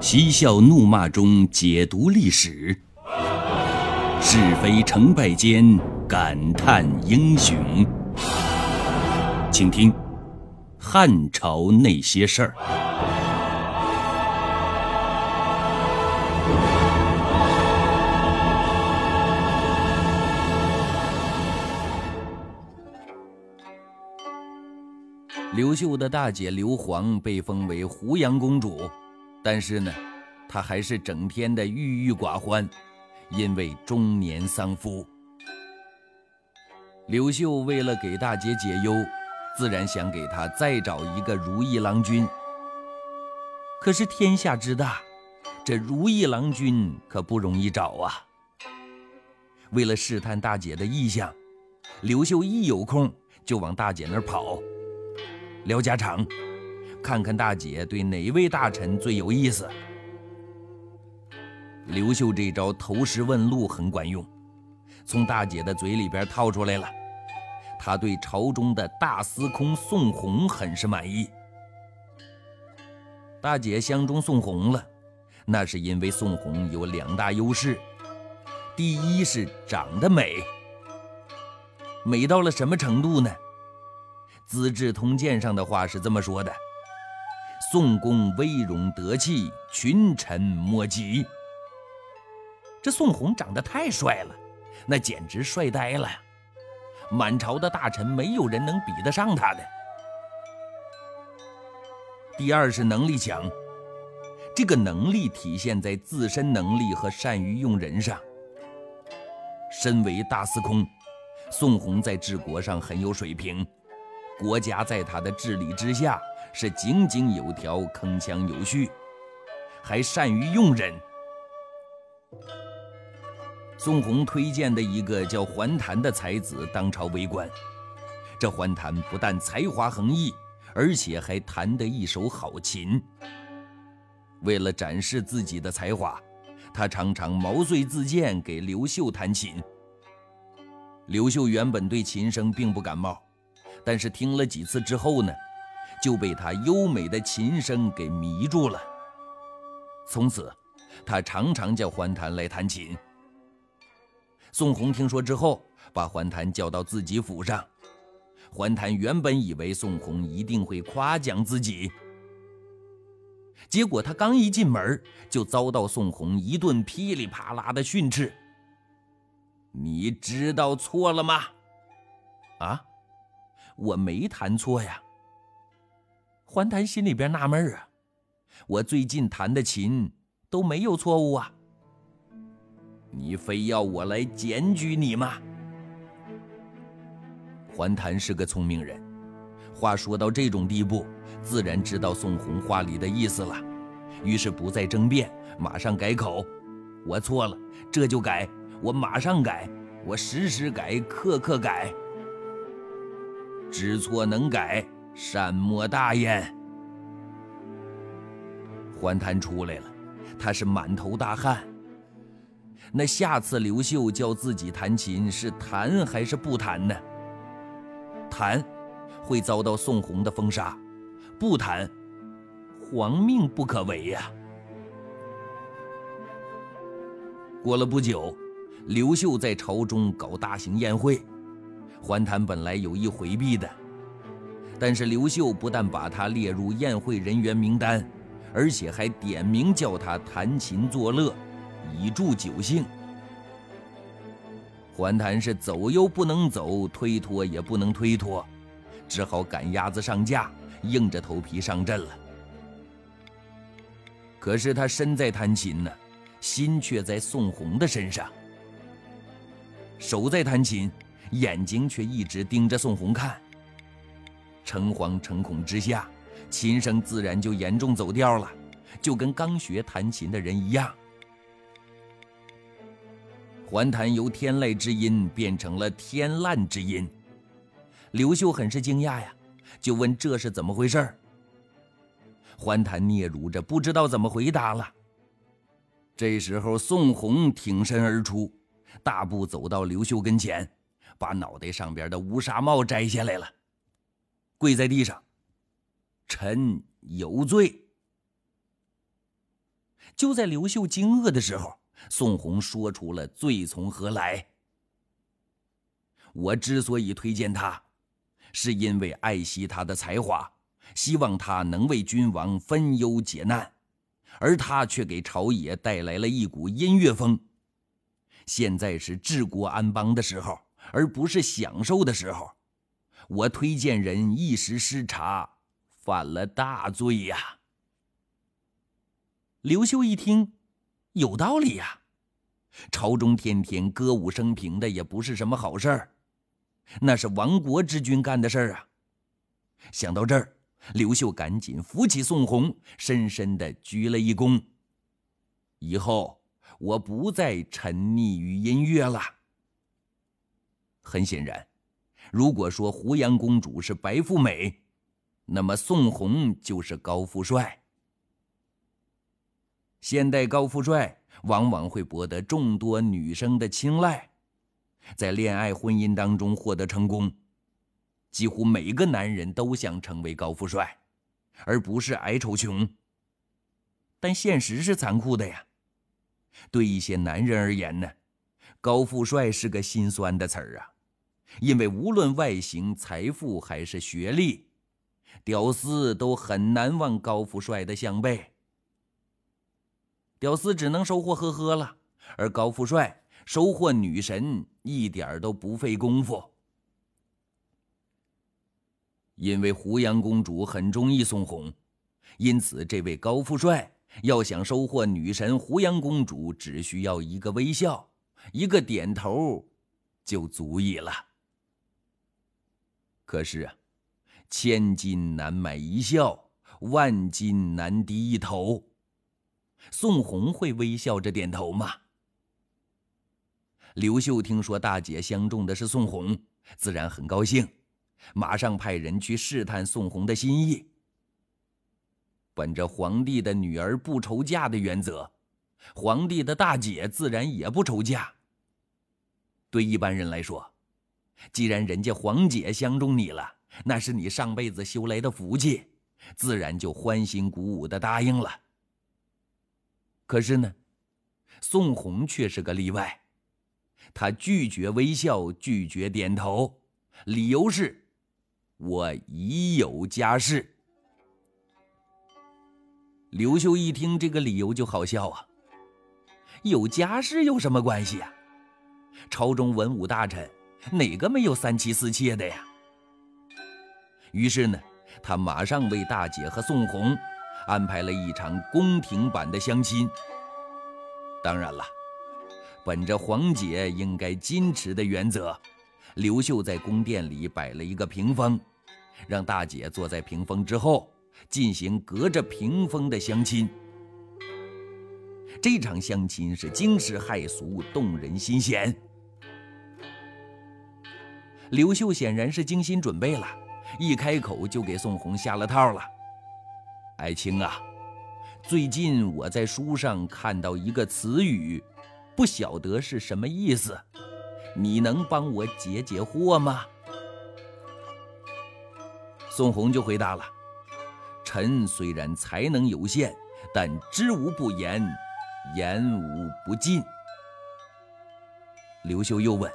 嬉笑怒骂中解读历史，是非成败间感叹英雄。请听《汉朝那些事儿》。刘秀的大姐刘皇被封为湖阳公主，但是呢，她还是整天的郁郁寡欢，因为中年丧夫。刘秀为了给大姐解忧，自然想给她再找一个如意郎君。可是天下之大，这如意郎君可不容易找啊。为了试探大姐的意向，刘秀一有空就往大姐那儿跑。聊家常，看看大姐对哪位大臣最有意思。刘秀这招投石问路很管用，从大姐的嘴里边套出来了。他对朝中的大司空宋弘很是满意。大姐相中宋弘了，那是因为宋弘有两大优势：第一是长得美，美到了什么程度呢？《资治通鉴》上的话是这么说的：“宋公威容得气，群臣莫及。”这宋弘长得太帅了，那简直帅呆了呀！满朝的大臣没有人能比得上他的。第二是能力强，这个能力体现在自身能力和善于用人上。身为大司空，宋弘在治国上很有水平。国家在他的治理之下是井井有条、铿锵有序，还善于用人。宋弘推荐的一个叫桓谭的才子当朝为官，这桓谭不但才华横溢，而且还弹得一手好琴。为了展示自己的才华，他常常毛遂自荐给刘秀弹琴。刘秀原本对琴声并不感冒。但是听了几次之后呢，就被他优美的琴声给迷住了。从此，他常常叫桓谭来弹琴。宋弘听说之后，把桓谭叫到自己府上。桓谭原本以为宋弘一定会夸奖自己，结果他刚一进门，就遭到宋弘一顿噼里啪啦的训斥。你知道错了吗？啊？我没弹错呀。桓谭心里边纳闷啊，我最近弹的琴都没有错误啊。你非要我来检举你吗？桓谭是个聪明人，话说到这种地步，自然知道宋红话里的意思了，于是不再争辩，马上改口：我错了，这就改，我马上改，我时时改，刻刻改。知错能改，善莫大焉。桓谭出来了，他是满头大汗。那下次刘秀叫自己弹琴，是弹还是不弹呢？弹，会遭到宋弘的封杀；不弹，皇命不可违呀。过了不久，刘秀在朝中搞大型宴会。桓谭本来有意回避的，但是刘秀不但把他列入宴会人员名单，而且还点名叫他弹琴作乐，以助酒兴。桓谭是走又不能走，推脱也不能推脱，只好赶鸭子上架，硬着头皮上阵了。可是他身在弹琴呢，心却在宋弘的身上，手在弹琴。眼睛却一直盯着宋弘看，诚惶诚恐之下，琴声自然就严重走调了，就跟刚学弹琴的人一样。桓谭由天籁之音变成了天籁之音，刘秀很是惊讶呀，就问这是怎么回事桓谭嗫嚅着，不知道怎么回答了。这时候，宋弘挺身而出，大步走到刘秀跟前。把脑袋上边的乌纱帽摘下来了，跪在地上。臣有罪。就在刘秀惊愕的时候，宋弘说出了罪从何来。我之所以推荐他，是因为爱惜他的才华，希望他能为君王分忧解难，而他却给朝野带来了一股音乐风。现在是治国安邦的时候，而不是享受的时候。我推荐人一时失察，犯了大罪呀。刘秀一听，有道理呀。朝中天天歌舞升平的，也不是什么好事儿。那是亡国之君干的事儿啊！想到这儿，刘秀赶紧扶起宋弘，深深的鞠了一躬。以后我不再沉溺于音乐了。很显然，如果说胡杨公主是白富美，那么宋弘就是高富帅。现代高富帅往往会博得众多女生的青睐。在恋爱婚姻当中获得成功，几乎每个男人都想成为高富帅，而不是矮丑穷。但现实是残酷的呀。对一些男人而言呢，高富帅是个心酸的词儿啊，因为无论外形、财富还是学历，屌丝都很难望高富帅的项背。屌丝只能收获呵呵了，而高富帅。收获女神一点都不费功夫，因为胡杨公主很中意宋弘，因此这位高富帅要想收获女神胡杨公主，只需要一个微笑，一个点头，就足以了。可是啊，千金难买一笑，万金难敌一头。宋弘会微笑着点头吗？刘秀听说大姐相中的是宋弘，自然很高兴，马上派人去试探宋弘的心意。本着皇帝的女儿不愁嫁的原则，皇帝的大姐自然也不愁嫁。对一般人来说，既然人家黄姐相中你了，那是你上辈子修来的福气，自然就欢欣鼓舞的答应了。可是呢，宋弘却是个例外。他拒绝微笑，拒绝点头，理由是：“我已有家室。”刘秀一听这个理由就好笑啊，有家室有什么关系啊？朝中文武大臣哪个没有三妻四妾的呀？于是呢，他马上为大姐和宋弘安排了一场宫廷版的相亲。当然了。本着皇姐应该矜持的原则，刘秀在宫殿里摆了一个屏风，让大姐坐在屏风之后，进行隔着屏风的相亲。这场相亲是惊世骇俗、动人心弦。刘秀显然是精心准备了，一开口就给宋弘下了套了：“爱卿啊，最近我在书上看到一个词语。”不晓得是什么意思，你能帮我解解惑吗？宋弘就回答了：“臣虽然才能有限，但知无不言，言无不尽。”刘秀又问：“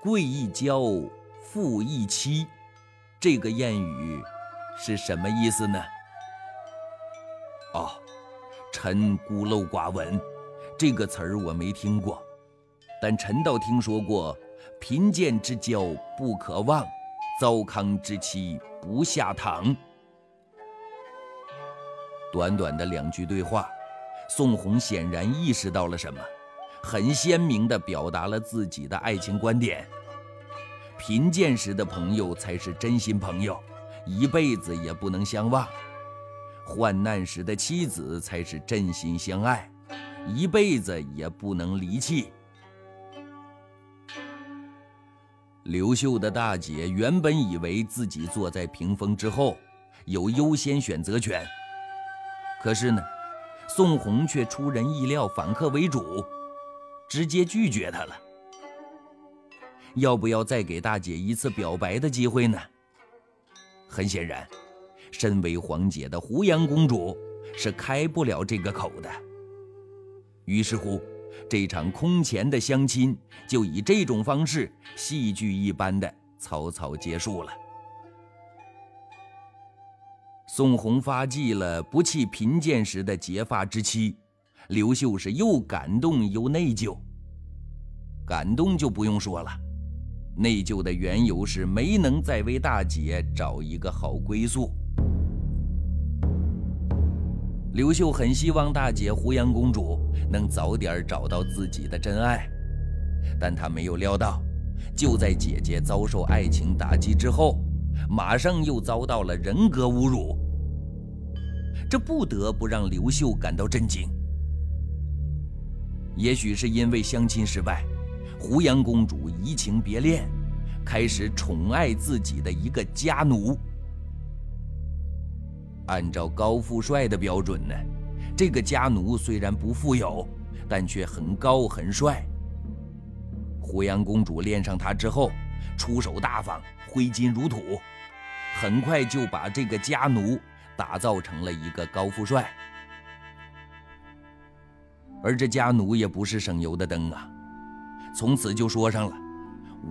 贵一交，富一妻，这个谚语是什么意思呢？”哦，臣孤陋寡闻。这个词儿我没听过，但臣倒听说过“贫贱之交不可忘，糟糠之妻不下堂”。短短的两句对话，宋弘显然意识到了什么，很鲜明地表达了自己的爱情观点：贫贱时的朋友才是真心朋友，一辈子也不能相忘；患难时的妻子才是真心相爱。一辈子也不能离弃。刘秀的大姐原本以为自己坐在屏风之后有优先选择权，可是呢，宋弘却出人意料，反客为主，直接拒绝他了。要不要再给大姐一次表白的机会呢？很显然，身为皇姐的胡杨公主。是开不了这个口的。于是乎，这场空前的相亲就以这种方式，戏剧一般的草草结束了。宋红发迹了，不弃贫贱时的结发之妻，刘秀是又感动又内疚。感动就不用说了，内疚的缘由是没能再为大姐找一个好归宿。刘秀很希望大姐胡杨公主能早点找到自己的真爱，但他没有料到，就在姐姐遭受爱情打击之后，马上又遭到了人格侮辱。这不得不让刘秀感到震惊。也许是因为相亲失败，胡杨公主移情别恋，开始宠爱自己的一个家奴。按照高富帅的标准呢，这个家奴虽然不富有，但却很高很帅。胡杨公主恋上他之后，出手大方，挥金如土，很快就把这个家奴打造成了一个高富帅。而这家奴也不是省油的灯啊，从此就说上了：“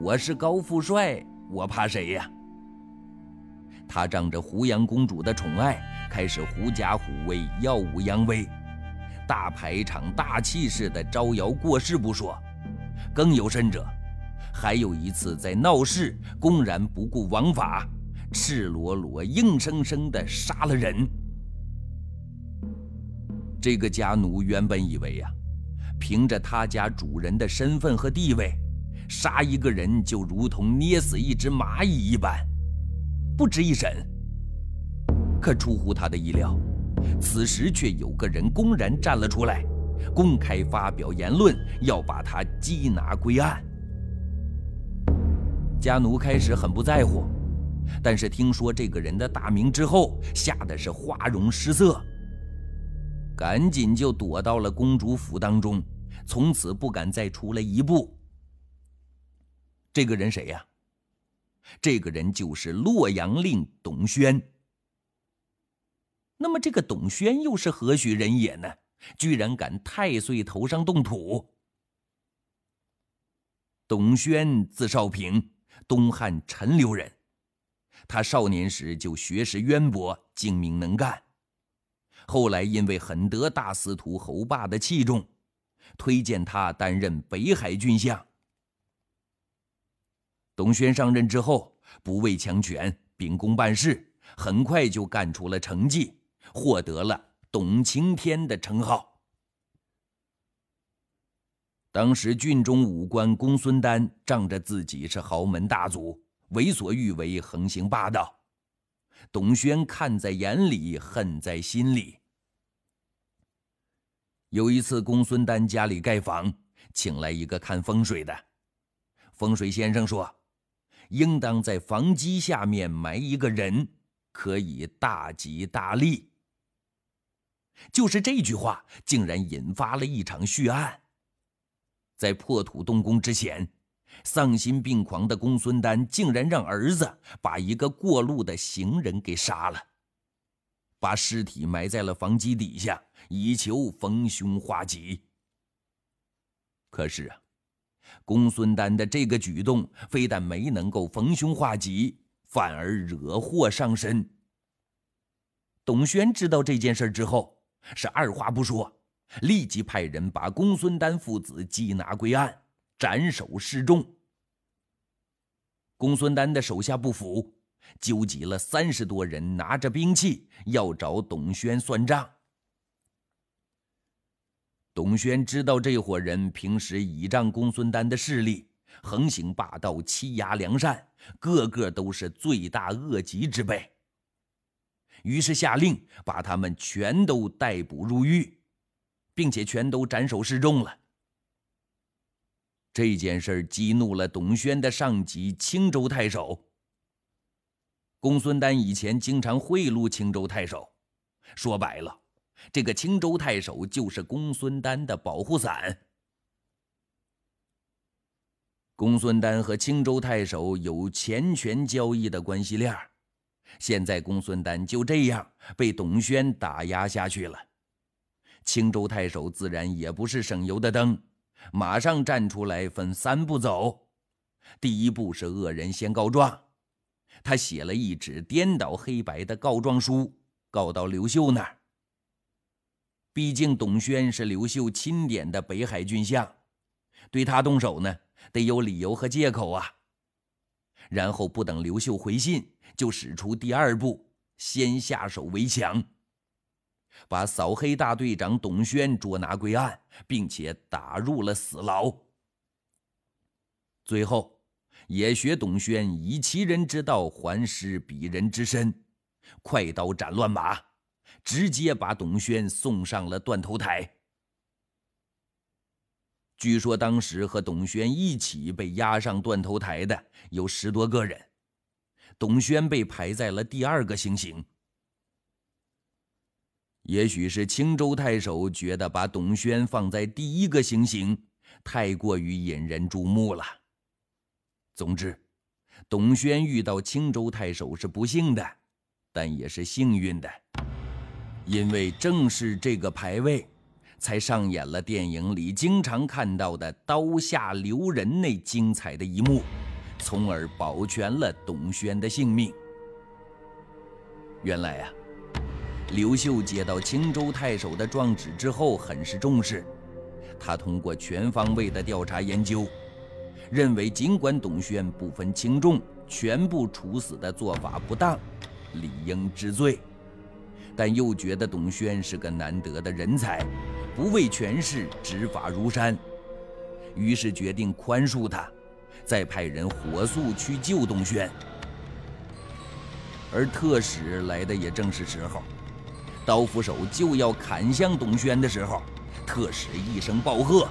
我是高富帅，我怕谁呀？”他仗着胡杨公主的宠爱，开始狐假虎威、耀武扬威，大排场、大气势的招摇过市不说，更有甚者，还有一次在闹市公然不顾王法，赤裸裸、硬生生的杀了人。这个家奴原本以为呀，凭着他家主人的身份和地位，杀一个人就如同捏死一只蚂蚁一般。不值一审。可出乎他的意料，此时却有个人公然站了出来，公开发表言论，要把他缉拿归案。家奴开始很不在乎，但是听说这个人的大名之后，吓得是花容失色，赶紧就躲到了公主府当中，从此不敢再出来一步。这个人谁呀？这个人就是洛阳令董宣。那么，这个董宣又是何许人也呢？居然敢太岁头上动土！董宣字少平，东汉陈留人。他少年时就学识渊博，精明能干。后来因为很得大司徒侯霸的器重，推荐他担任北海郡相。董宣上任之后，不畏强权，秉公办事，很快就干出了成绩，获得了“董晴天”的称号。当时郡中武官公孙丹仗着自己是豪门大族，为所欲为，横行霸道。董宣看在眼里，恨在心里。有一次，公孙丹家里盖房，请来一个看风水的。风水先生说。应当在房基下面埋一个人，可以大吉大利。就是这句话，竟然引发了一场血案。在破土动工之前，丧心病狂的公孙丹竟然让儿子把一个过路的行人给杀了，把尸体埋在了房基底下，以求逢凶化吉。可是啊。公孙丹的这个举动，非但没能够逢凶化吉，反而惹祸上身。董宣知道这件事之后，是二话不说，立即派人把公孙丹父子缉拿归案，斩首示众。公孙丹的手下不服，纠集了三十多人，拿着兵器要找董宣算账。董宣知道这伙人平时倚仗公孙丹的势力，横行霸道，欺压良善，个个都是罪大恶极之辈。于是下令把他们全都逮捕入狱，并且全都斩首示众了。这件事激怒了董宣的上级青州太守。公孙丹以前经常贿赂青州太守，说白了。这个青州太守就是公孙丹的保护伞。公孙丹和青州太守有钱权交易的关系链现在公孙丹就这样被董宣打压下去了。青州太守自然也不是省油的灯，马上站出来，分三步走。第一步是恶人先告状，他写了一纸颠倒黑白的告状书，告到刘秀那儿。毕竟董宣是刘秀钦点的北海郡相，对他动手呢，得有理由和借口啊。然后不等刘秀回信，就使出第二步，先下手为强。把扫黑大队长董宣捉拿归案，并且打入了死牢。最后，也学董宣以其人之道还施彼人之身，快刀斩乱麻，直接把董宣送上了断头台。据说当时和董宣一起被押上断头台的有十多个人，董宣被排在了第二个行刑。也许是青州太守觉得把董宣放在第一个行刑太过于引人注目了。总之，董宣遇到青州太守是不幸的，但也是幸运的，因为正是这个牌位，才上演了电影里经常看到的刀下留人那精彩的一幕，从而保全了董宣的性命。原来啊。刘秀接到青州太守的状纸之后，很是重视。他通过全方位的调查研究，认为尽管董宣不分轻重，全部处死的做法不当，理应治罪，但又觉得董宣是个难得的人才，不畏权势执法如山，于是决定宽恕他，再派人火速去救董宣。而特使来的也正是时候。刀斧手就要砍向董宣的时候，特使一声暴喝，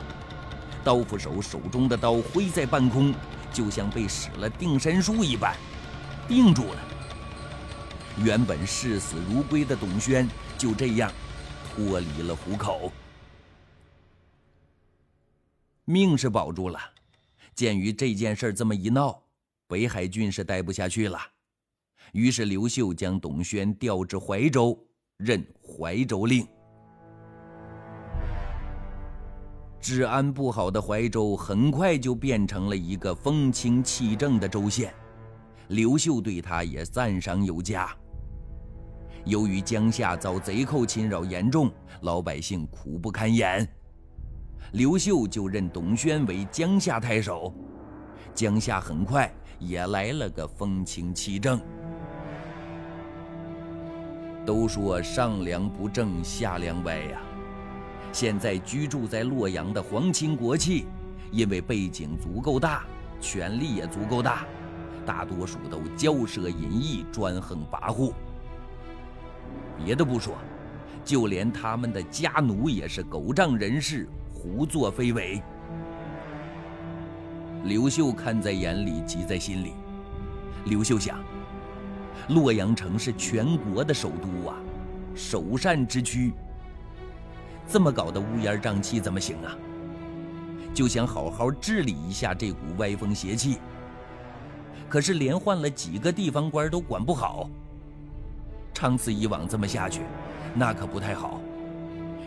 刀斧手手中的刀挥在半空，就像被使了定身术一般，定住了。原本视死如归的董宣就这样脱离了虎口，命是保住了。鉴于这件事这么一闹，北海郡是待不下去了，于是刘秀将董宣调至怀州。任怀州令，治安不好的怀州很快就变成了一个风清气正的州县，刘秀对他也赞赏有加。由于江夏遭贼寇侵扰严重，老百姓苦不堪言，刘秀就任董宣为江夏太守，江夏很快也来了个风清气正。都说上梁不正下梁歪呀！现在居住在洛阳的皇亲国戚，因为背景足够大，权力也足够大，大多数都骄奢淫逸、专横跋扈。别的不说，就连他们的家奴也是狗仗人势、胡作非为。刘秀看在眼里，急在心里。刘秀想。洛阳城是全国的首都啊，首善之区。这么搞的乌烟瘴气怎么行啊？就想好好治理一下这股歪风邪气。可是连换了几个地方官都管不好，长此以往这么下去，那可不太好。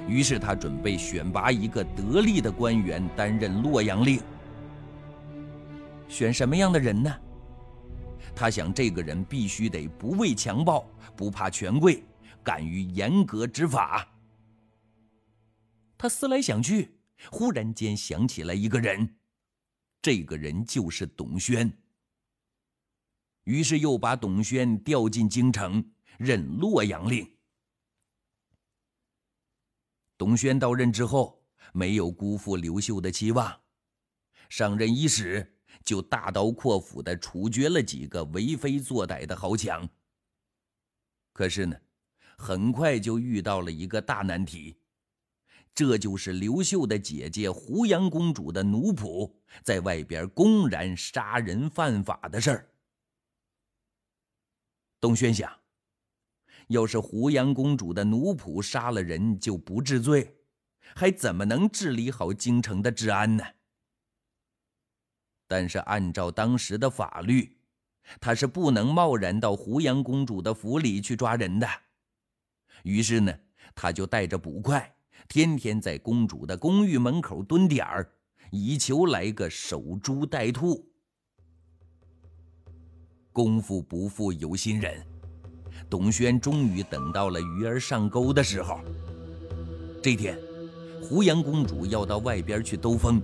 于是他准备选拔一个得力的官员担任洛阳令。选什么样的人呢？他想，这个人必须得不畏强暴，不怕权贵，敢于严格执法。他思来想去，忽然间想起来一个人，这个人就是董宣。于是又把董宣调进京城，任洛阳令。董宣到任之后，没有辜负刘秀的期望，上任伊始。就大刀阔斧地处决了几个为非作歹的豪强。可是呢，很快就遇到了一个大难题，这就是刘秀的姐姐胡杨公主的奴仆在外边公然杀人犯法的事儿。董宣想，要是胡杨公主的奴仆杀了人就不治罪，还怎么能治理好京城的治安呢？但是按照当时的法律，他是不能贸然到胡杨公主的府里去抓人的。于是呢，他就带着捕快，天天在公主的公寓门口蹲点儿，以求来个守株待兔。功夫不负有心人，董轩终于等到了鱼儿上钩的时候。这天，胡杨公主要到外边去兜风，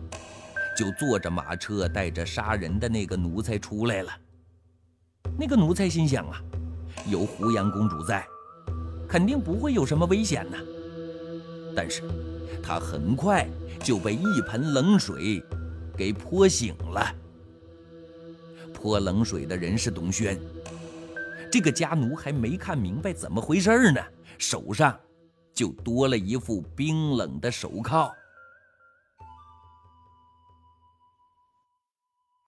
就坐着马车带着杀人的那个奴才出来了。那个奴才心想啊，有胡杨公主在，肯定不会有什么危险呢。但是，他很快就被一盆冷水给泼醒了。泼冷水的人是董轩，这个家奴还没看明白怎么回事呢，手上就多了一副冰冷的手铐。